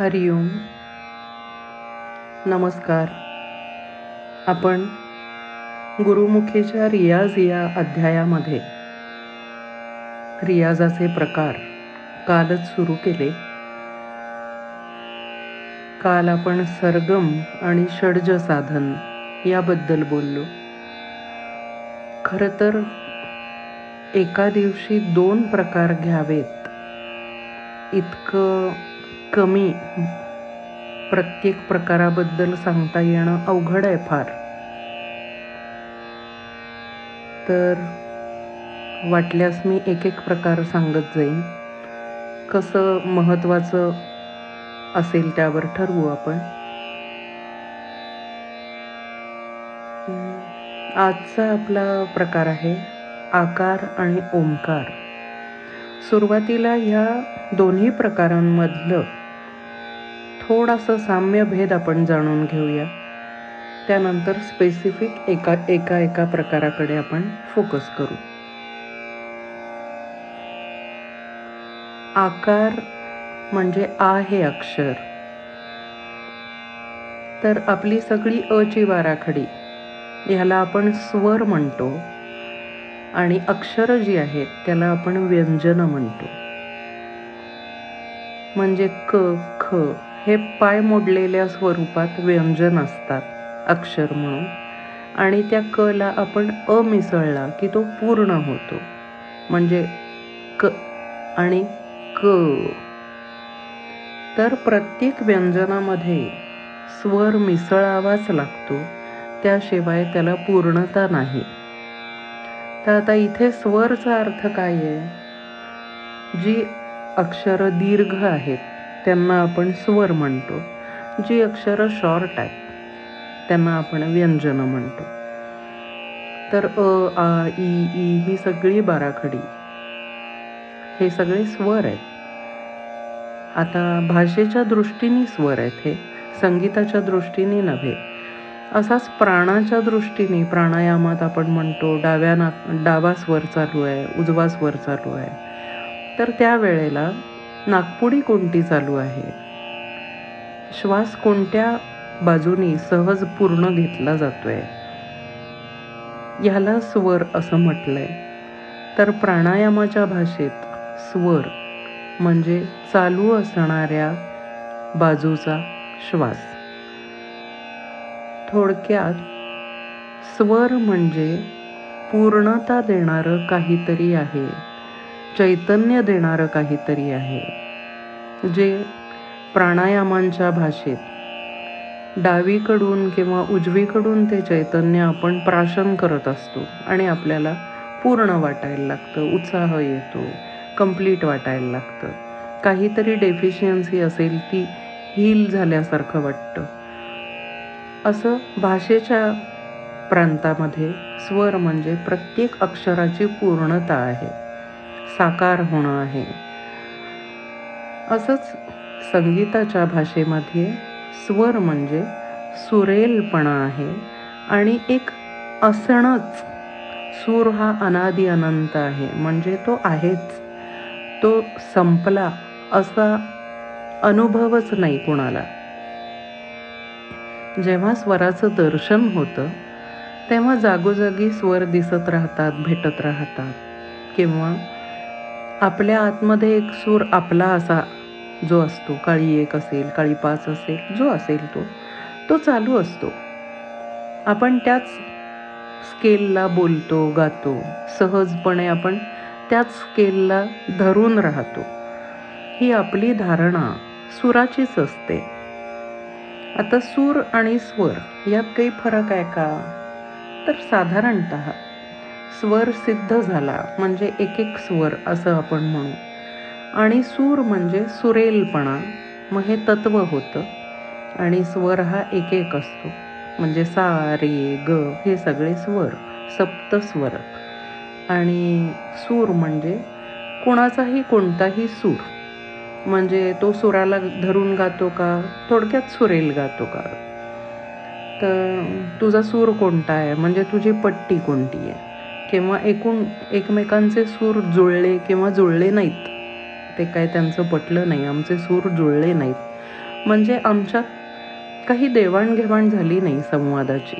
हरिओम नमस्कार. आपण गुरुमुखीच्या रियाज या अध्यायामध्ये रियाजाचे प्रकार कालच सुरू केले. काल आपण सरगम आणि षडज साधन याबद्दल बोललो. खरं तर एका दिवशी दोन प्रकार घ्यावेत. इतकं कमी प्रत्येक प्रकाराबद्दल सांगता येणं अवघड आहे फार. तर वाटल्यास मी एक एक प्रकार सांगत जाईन. कसं महत्त्वाचं असेल त्यावर ठरवू आपण. आजचा आपला प्रकार आहे आकार आणि ओंकार. सुरुवातीला ह्या दोन्ही प्रकारांमधलं थोडासा साम्य भेद आपण जाणून घेऊया. त्यानंतर स्पेसिफिक एका एका एका प्रकाराकडे आपण फोकस करू. आकार म्हणजे आ हे अक्षर. तर आपली सगळी अची वाराखडी ह्याला आपण स्वर म्हणतो आणि अक्षरं जी आहेत त्याला आपण व्यंजन म्हणतो. म्हणजे क ख हे पाय मोडलेल्या स्वरूपात व्यंजन असतात अक्षर म्हणून. आणि त्या क ला आपण अ मिसळला की तो पूर्ण होतो. म्हणजे क आणि क. तर प्रत्येक व्यंजनामध्ये स्वर मिसळावाच लागतो त्याशिवाय त्याला पूर्णता नाही. तर आता इथे स्वरचा अर्थ काय आहे? जी अक्षरं दीर्घ आहेत त्यांना आपण स्वर म्हणतो जी अक्षर शॉर्ट आहेत त्यांना आपण व्यंजन म्हणतो. तर अ आ ई ई ही सगळी बाराखडी हे सगळे स्वर आहेत. आता भाषेच्या दृष्टीने स्वर आहेत हे संगीताच्या दृष्टीने नव्हे. असाच प्राणाच्या दृष्टीने प्राणायामात आपण म्हणतो डाव्या नाक डावा स्वर चालू आहे उजवा स्वर चालू आहे. तर त्यावेळेला नागपुडी कोणती चालू आहे? श्वास कोणत्या बाजूनी सहज पूर्ण घेतला जातोय? ह्याला स्वर असं म्हटलंय. तर प्राणायामाच्या भाषेत स्वर म्हणजे चालू असणाऱ्या बाजूचा श्वास. थोडक्यात स्वर म्हणजे पूर्णता देणारं काहीतरी आहे. चैतन्य देणारं काहीतरी आहे जे प्राणायामांच्या भाषेत डावीकडून किंवा उजवीकडून ते चैतन्य आपण प्राशन करत असतो आणि आपल्याला पूर्ण वाटायला लागतं उत्साह येतो कंप्लीट वाटायला लागतं. काहीतरी डेफिशियन्सी असेल ती हील झाल्यासारखं वाटतं. असं भाषेच्या प्रांतामध्ये स्वर म्हणजे प्रत्येक अक्षराची पूर्णता आहे. साकार होणं आहे. असंच संगीताच्या भाषेमध्ये स्वर म्हणजे सुरेलपणा आहे आणि एक असणच सूर हा अनादि अनंत आहे. म्हणजे तो आहेच. तो संपला असा अनुभवच नाही कुणाला. जेव्हा स्वराचं दर्शन होतं तेव्हा जागोजागी स्वर दिसत राहतात भेटत राहतात किंवा आपल्या आतमध्ये एक सूर आपला असा जो असतो. काळी एक असेल काळी पाच असेल जो असेल तो तो चालू असतो. आपण त्याच स्केलला बोलतो गातो. सहजपणे आपण त्याच स्केलला धरून राहतो. ही आपली धारणा सुराचीच असते. आता सूर आणि स्वर यात काही फरक आहे का? तर साधारणत स्वर सिद्ध झाला म्हणजे एक एक स्वर असं आपण म्हणू. आणि सूर म्हणजे सुरेलपणा मग हे तत्व होतं. आणि स्वर हा एक एक असतो म्हणजे सा रे ग हे सगळे स्वर सप्तस्वर आणि सूर म्हणजे कोणाचाही कोणताही सूर. म्हणजे तो सुराला धरून गातो का थोडक्यात सुरेल गातो का? तर तुझा सूर कोणता आहे? म्हणजे तुझी पट्टी कोणती आहे? किंवा एकूण एकमेकांचे सूर जुळले किंवा जुळले नाहीत. ते काय त्यांचं पटलं नाही आमचे सूर जुळले नाहीत. म्हणजे आमच्यात काही देवाणघेवाण झाली नाही संवादाची.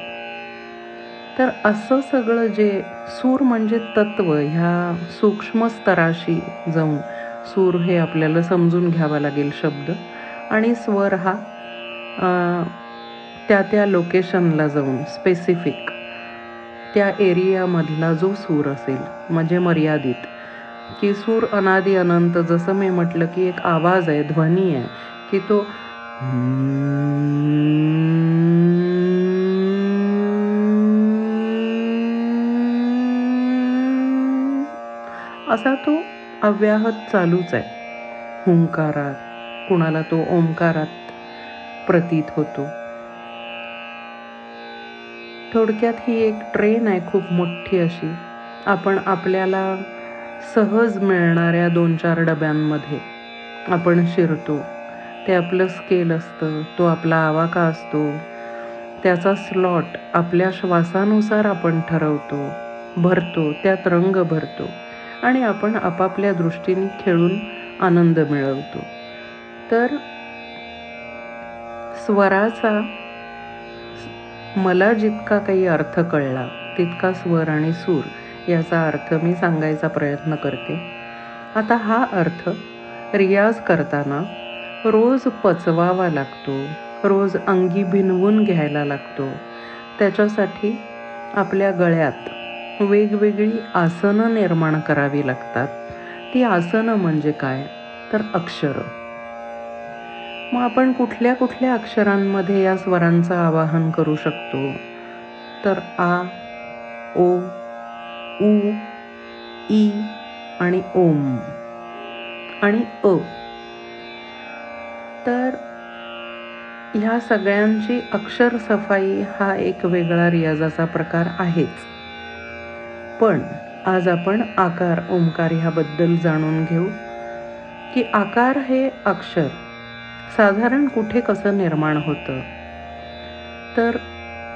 तर असं सगळं जे सूर म्हणजे तत्व ह्या सूक्ष्म स्तराशी जाऊन सूर हे आपल्याला समजून घ्यावा लागेल शब्द. आणि स्वर हा त्या त्या लोकेशनला जाऊन स्पेसिफिक त्या एरियामधला जो सूर असेल म्हणजे मर्यादित. की सूर अनादी अनंत जसं मी म्हटलं की एक आवाज आहे ध्वनी आहे की तो असा तो अव्याहत चालूच आहे. हुंकारात कुणाला तो ओंकारात प्रतीत होतो. थोडक्यात ही एक ट्रेन आहे खूप मोठी अशी. आपण आपल्याला सहज मिळणाऱ्या दोन चार डब्यांमध्ये आपण शिरतो. ते आपलं स्केल असतं तो आपला आवाका असतो. त्याचा स्लॉट आपल्या श्वासानुसार आपण ठरवतो भरतो त्यात रंग भरतो आणि आपण आपापल्या दृष्टीने खेळून आनंद मिळवतो. तर स्वराचा मला जितका काही अर्थ कळला तितका स्वर आणि सूर याचा अर्थ मी सांगायचा प्रयत्न करते. आता हा अर्थ रियाज करताना रोज पचवावा लागतो रोज अंगी भिनवून घ्यायला लागतो. त्याच्यासाठी आपल्या गळ्यात वेगवेगळी आसनं निर्माण करावी लागतात. ती आसनं म्हणजे काय? तर अक्षरं. मग आपण कुठल्या कुठल्या अक्षरांमध्ये या स्वरांचं आवाहन करू शकतो? तर आ ओ उ ई आणि ओम आणि अ. तर ह्या सगळ्यांची अक्षर सफाई हा एक वेगळा रियाजाचा प्रकार आहेच. पण आज आपण आकार ओंकार ह्याबद्दल जाणून घेऊ की आकार हे अक्षर साधारण कुठे कसं निर्माण होतं? तर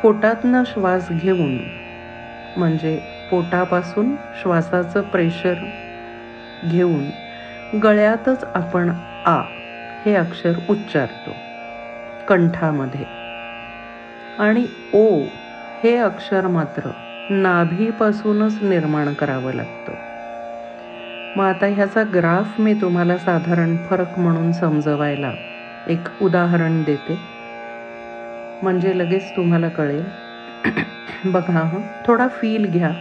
पोटातनं श्वास घेऊन म्हणजे पोटापासून श्वासाचं प्रेशर घेऊन गळ्यातच आपण आ हे अक्षर उच्चारतो कंठामध्ये. आणि ओ हे अक्षर मात्र नाभीपासूनच निर्माण करावं लागतं. मग आता ह्याचा ग्राफ मी तुम्हाला साधारण फरक म्हणून समजवायला एक उदाहरण देते. म्हणजे लगेच तुम्हाला कळेल. बघा हं थोडा फील घ्या.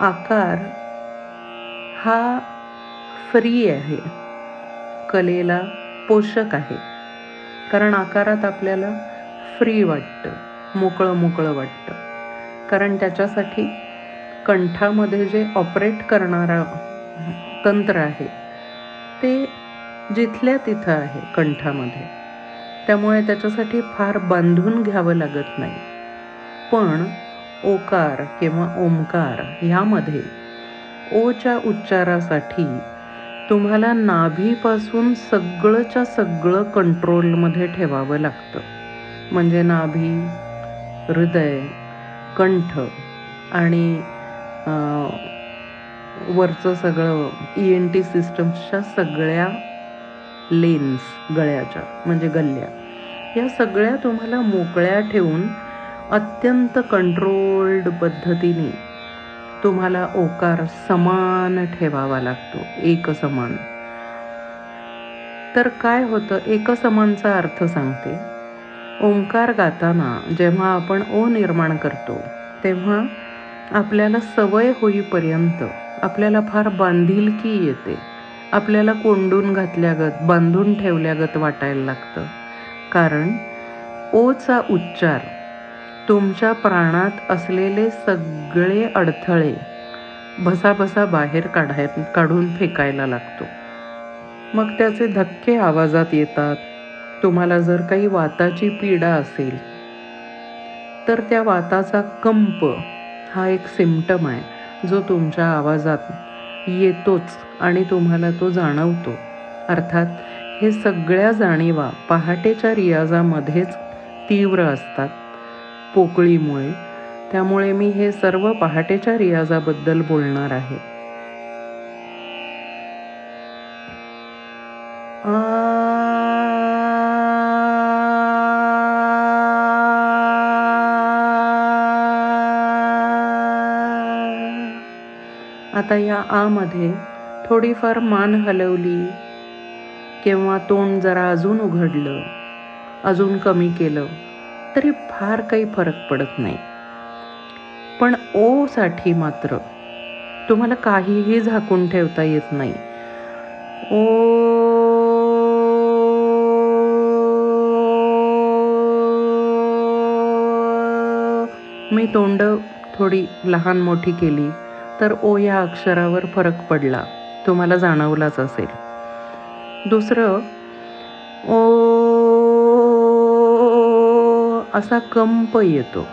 आकार हा फ्री आहे. कलेला पोषक आहे. कारण आकारात आपल्याला फ्री वाटतं मोकळं मोकळं वाटतं. कारण त्याच्यासाठी कंठामध्ये जे ऑपरेट करणारा तंत्र आहे ते जिथल्या तिथं आहे कंठामध्ये. त्यामुळे त्याच्यासाठी फार बांधून घ्यावं लागत नाही. पण ओकार किंवा ओंकार ह्यामध्ये ओच्या उच्चारासाठी तुम्हाला नाभीपासून सगळंच्या सगळं कंट्रोलमध्ये ठेवावं लागतं. म्हणजे नाभी हृदय कंठ आणि वरचं सगळं ई एन टी सिस्टम्सच्या सगळ्या लेन्स गळ्याच्या म्हणजे गल्ल्या या सगळ्या तुम्हाला मोकळ्या ठेवून अत्यंत कंट्रोल्ड पद्धतीने तुम्हाला ओकार समान ठेवावा लागतो एक समान तर काय होतं? एक समानचा अर्थ सांगते. ओंकार गाताना जेव्हा आपण ओ निर्माण करतो तेव्हा आपल्याला सवय होईपर्यंत आपल्याला फार बांधिलकी येते. आपल्याला कोंडून घातल्यागत बांधून ठेवल्यागत वाटायला लागतं. कारण ओचा उच्चार तुमच्या प्राणात असलेले सगळे अडथळे भसाभसा बाहेर काढाय काढून फेकायला लागतो. मग त्याचे धक्के आवाजात येतात. तुम्हाला जर काही वाताची पीडा असेल तर त्या वाताचा कंप हा एक सिमटम आहे जो तुमच्या आवाजात येतोच आणि तुम्हाला तो जाणवतो. अर्थात हे सगळ्या जाणीवा पहाटेच्या रियाजामध्येच तीव्र असतात. पोकळीमुळे. त्यामुळे मी हे सर्व पहाटेच्या रियाजाबद्दल बोलणार आहे. आता या आमध्ये थोडीफार मान हलवली किंवा तोंड जरा अजून उघडलं अजून कमी केलं. तरी फार काही फरक पडत नाही. पण ओसाठी मात्र तुम्हाला काहीही झाकून ठेवता येत नाही. ओ मी तोंड थोडी लहान मोठी केली तर ओ या अक्षरावर फरक पडला. तुम्हाला जाणवलाच असेल. दुसरं ओ असा कंप येतो.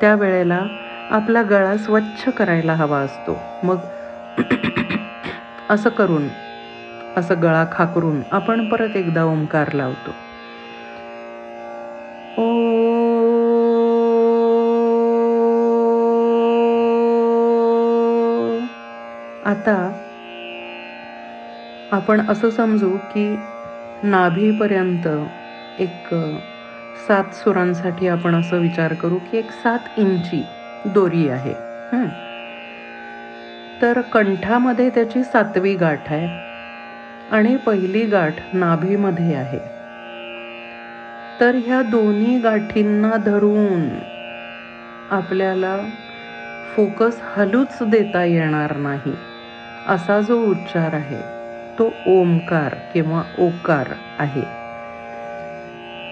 त्यावेळेला आपला गळा स्वच्छ करायला हवा असतो. मग असं करून असं गळा खाकरून आपण परत एकदा ओंकार लावतो. ओ. आता आपण असं समजू की नाभीपर्यंत एक सात सुरांसाठी आपण असं विचार करू की एक सात इंची दोरी आहे. तर कंठामध्ये त्याची सातवी गाठ आहे आणि पहिली गाठ नाभीमध्ये आहे. तर ह्या दोन्ही गाठींना धरून आपल्याला फोकस हलूच देता येणार नाही. असा जो उच्चार आहे तो ओमकार किंवा ओकार आहे.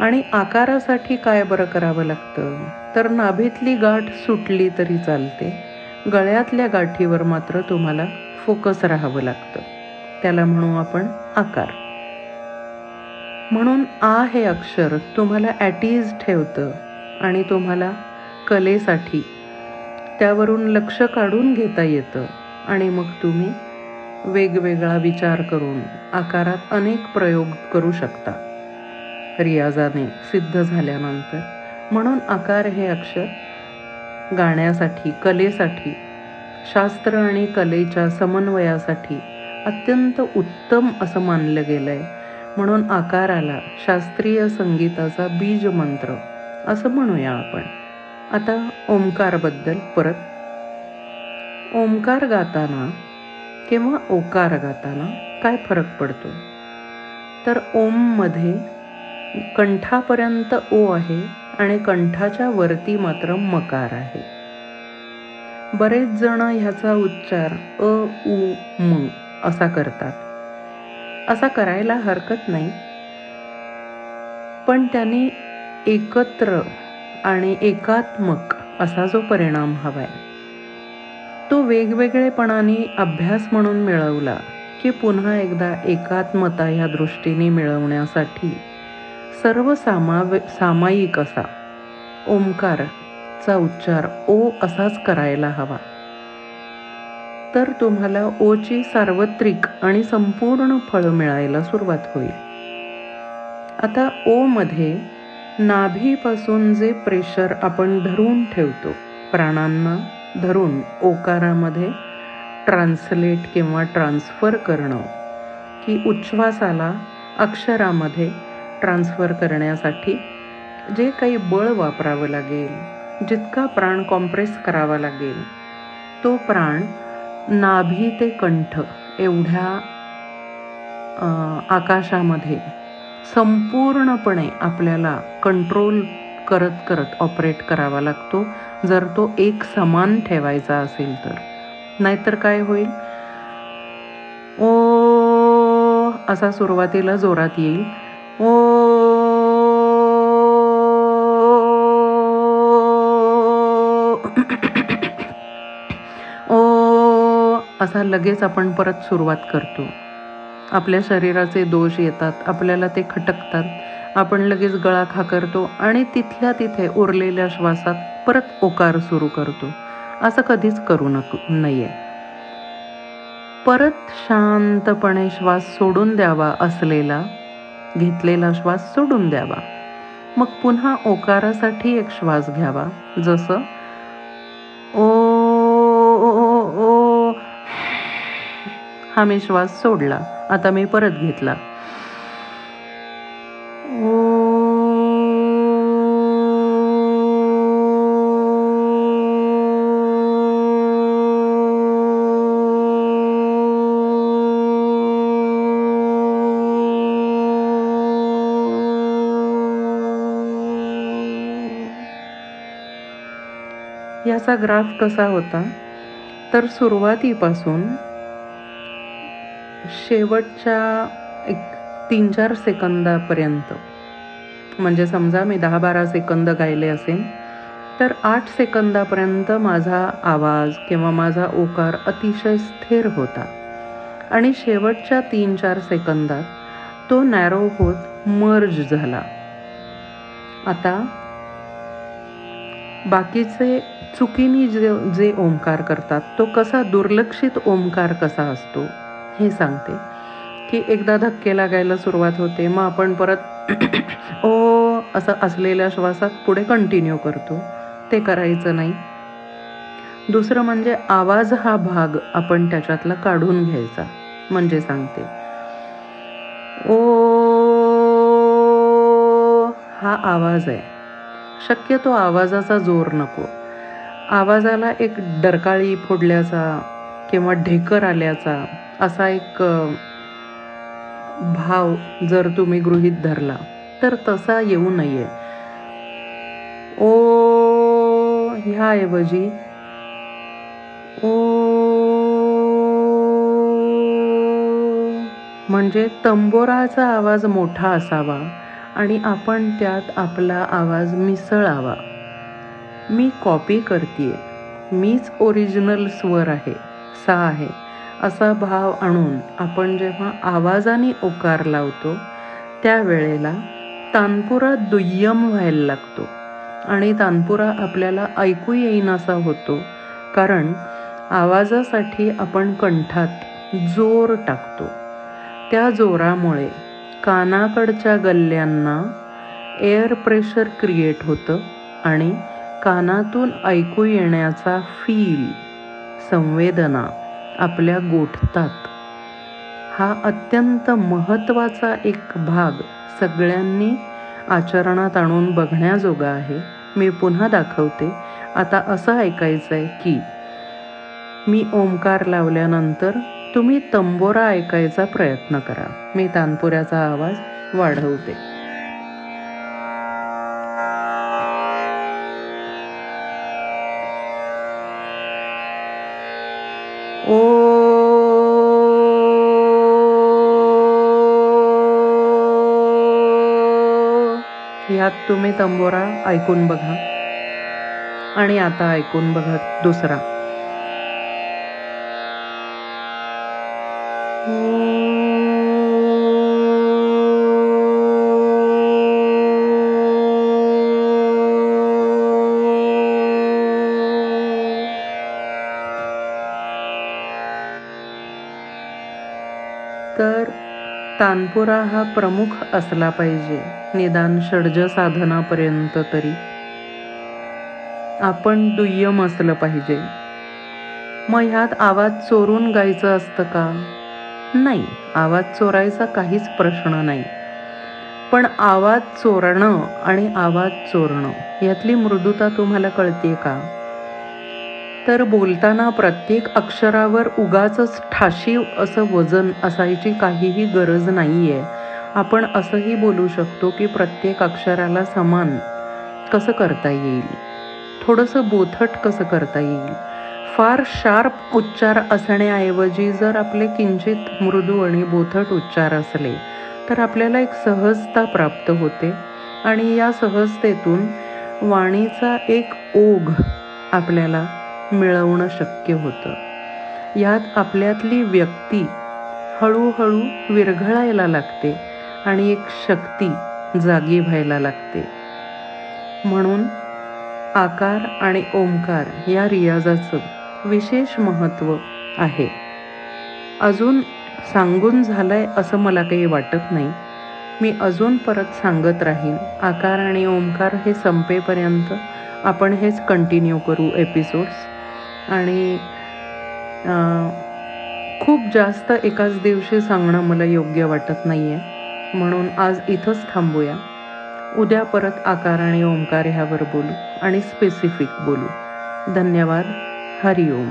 आणि आकारासाठी काय बरं करावं लागतं? तर नाभीतली गाठ सुटली तरी चालते. गळ्यातल्या गाठीवर मात्र तुम्हाला फोकस राहावं लागतं. त्याला म्हणू आपण आकार. म्हणून आ हे अक्षर तुम्हाला ॲटीज ठेवतं आणि तुम्हाला कलेसाठी. त्यावरून लक्ष काढून घेता येतं आणि मग तुम्ही वेगवेगळा विचार करून आकारात अनेक प्रयोग करू शकता. रियाजाने सिद्ध झाल्यानंतर. म्हणून आकार हे अक्षर गाण्यासाठी कलेसाठी शास्त्र आणि कलेच्या समन्वयासाठी अत्यंत उत्तम असं मानलं गेलं आहे म्हणून आकाराला शास्त्रीय संगीताचा बीज मंत्र असं म्हणूया आपण. आता ओंकारबद्दल परत. ओंकार गाताना किंवा ओकार गाताना काय फरक पडतो? तर ओममध्ये कंठापर्यंत ओ आहे आणि कंठाच्या वरती मात्र मकार आहे. बरेच जण ह्याचा उच्चार अ उ म असा करतात. असा करायला हरकत नाही. पण त्यांनी एकत्र आणि एकात्मक असा जो परिणाम हवाय तो वेगवेगळेपणाने अभ्यास म्हणून मिळवला की पुन्हा एकदा एकात्मता ह्या दृष्टीने मिळवण्यासाठी सर्व सामावे सामायिक असा. ओंकारचा उच्चार ओ असाच करायला हवा. तर तुम्हाला ओची सार्वत्रिक आणि संपूर्ण फळं मिळायला सुरुवात होईल. आता ओमध्ये नाभीपासून जे प्रेशर आपण धरून ठेवतो प्राणांना धरून ओकारामध्ये ट्रान्सलेट किंवा ट्रान्सफर करणं की उच्छ्वासाला अक्षरामध्ये ट्रान्सफर करण्यासाठी जे काही बळ वापरावं लागेल जितका प्राण कॉम्प्रेस करावा लागेल तो प्राण नाभी ते कंठ एवढ्या आकाशामध्ये संपूर्णपणे आपल्याला कंट्रोल करत करत ऑपरेट करावा लागतो. जर तो एक समान ठेवायचा असेल तर. नाहीतर काय होईल? ओ असा सुरुवातीला जोरात येईल. ओ तसा लगेच आपण परत सुरुवात करतो. आपल्या शरीराचे दोष येतात आपल्याला ते खटकतात. आपण लगेच गळा खाकरतो आणि तिथल्या तिथे उरलेल्या श्वासात परत ओकार सुरू करतो. असं कधीच करू नको नाहीये परत शांतपणे श्वास सोडून द्यावा असलेला घेतलेला श्वास सोडून द्यावा. मग पुन्हा ओकारासाठी एक श्वास घ्यावा जसं हा मी श्वास सोडला. आता मी परत घेतला. याचा ग्राफ कसा होता? तर सुरुवातीपासून शेवटच्या एक तीन चार सेकंदापर्यंत म्हणजे समजा मी दहा बारा सेकंद गायले असेल तर आठ सेकंदापर्यंत माझा आवाज किंवा माझा ओकार अतिशय स्थिर होता. आणि शेवटच्या तीन चार सेकंदात तो नॅरो होत मर्ज झाला. आता बाकीचे चुकीनी जे जे ओंकार करतात तो कसा दुर्लक्षित ओंकार कसा असतो? हे सांगते की एकदा धक्के लागायला सुरुवात होते मग आपण परत ओ असं असलेल्या श्वासात पुढे कंटिन्यू करतो. ते करायचं नाही. दुसरं म्हणजे आवाज हा भाग आपण त्याच्यातला काढून घ्यायचा म्हणजे सांगते. ओ हा आवाज आहे. शक्यतो आवाजाचा जोर नको. आवाजाला एक डरकाळी फोडल्याचा किंवा ढेकर आल्याचा असा एक भाव जर तुम्ही गृहीत धरला तर तसा येऊ नये. ओ ह्याऐवजी ओ म्हणजे तंबोराचा आवाज मोठा असावा आणि आपण त्यात आपला आवाज मिसळावा. मी कॉपी करते मीच ओरिजिनल स्वर आहे सा आहे. असा भाव आणून आपण जेव्हा आवाजाने ओकार लावतो त्यावेळेला तानपुरा दुय्यम व्हायला लागतो आणि तानपुरा आपल्याला ऐकू येईनासा होतो कारण आवाजासाठी आपण कंठात जोर टाकतो. त्या जोरामुळे कानाकडच्या गल्ल्यांना एअर प्रेशर क्रिएट होतं आणि कानातून ऐकू येण्याचा फील संवेदना आपल्या गोठतात. हा अत्यंत महत्त्वाचा एक भाग सगळ्यांनी आचरणात आणून बघण्याजोगा आहे. मी पुन्हा दाखवते. आता असं ऐकायचं आहे की मी ओंकार लावल्यानंतर तुम्ही तंबोरा ऐकायचा प्रयत्न करा. मी तानपुऱ्याचा आवाज वाढवते. यात तुम्ही तंबोरा ऐकून बघा. आणि आता ऐकून बघा दुसरा. तर तानपुरा हा प्रमुख असला पाहिजे. निदान षडज साधनापर्यंत तरी. आपण दुय्यम असलं पाहिजे. मग ह्यात आवाज चोरून गायचं असतं का? नाही आवाज चोरायचा काहीच प्रश्न नाही. पण आवाज चोरणं आणि आवाज चोरणं यातली मृदुता तुम्हाला कळते का? तर बोलताना प्रत्येक अक्षरावर उगाच ठाशीव असं वजन असायची काहीही गरज नाही आहे आपण असंही बोलू शकतो की प्रत्येक अक्षराला समान कसं करता येईल? थोडंसं बोथट कसं करता येईल? फार शार्प उच्चार असण्याऐवजी जर आपले किंचित मृदू आणि बोथट उच्चार असले तर आपल्याला एक सहजता प्राप्त होते. आणि या सहजतेतून वाणीचा एक ओघ आपल्याला मिळवणं शक्य होतं. यात आपल्यातली व्यक्ती हळूहळू विरघळायला लागते आणि एक शक्ती जागी व्हायला लागते. म्हणून आकार आणि ओंकार या रियाजाचं विशेष महत्त्व आहे. अजून सांगून झालं आहे असं मला काही वाटत नाही. मी अजून परत सांगत राहीन आकार आणि ओंकार हे संपेपर्यंत आपण हेच कंटिन्यू करू एपिसोड्स आणि खूप जास्त एकाच दिवशी सांगणं मला योग्य वाटत नाही आहे म्हणून आज इथंच थांबूया. उद्या परत आकार आणि ओंकार ह्यावर बोलू आणि स्पेसिफिक बोलू. धन्यवाद. हरिओम.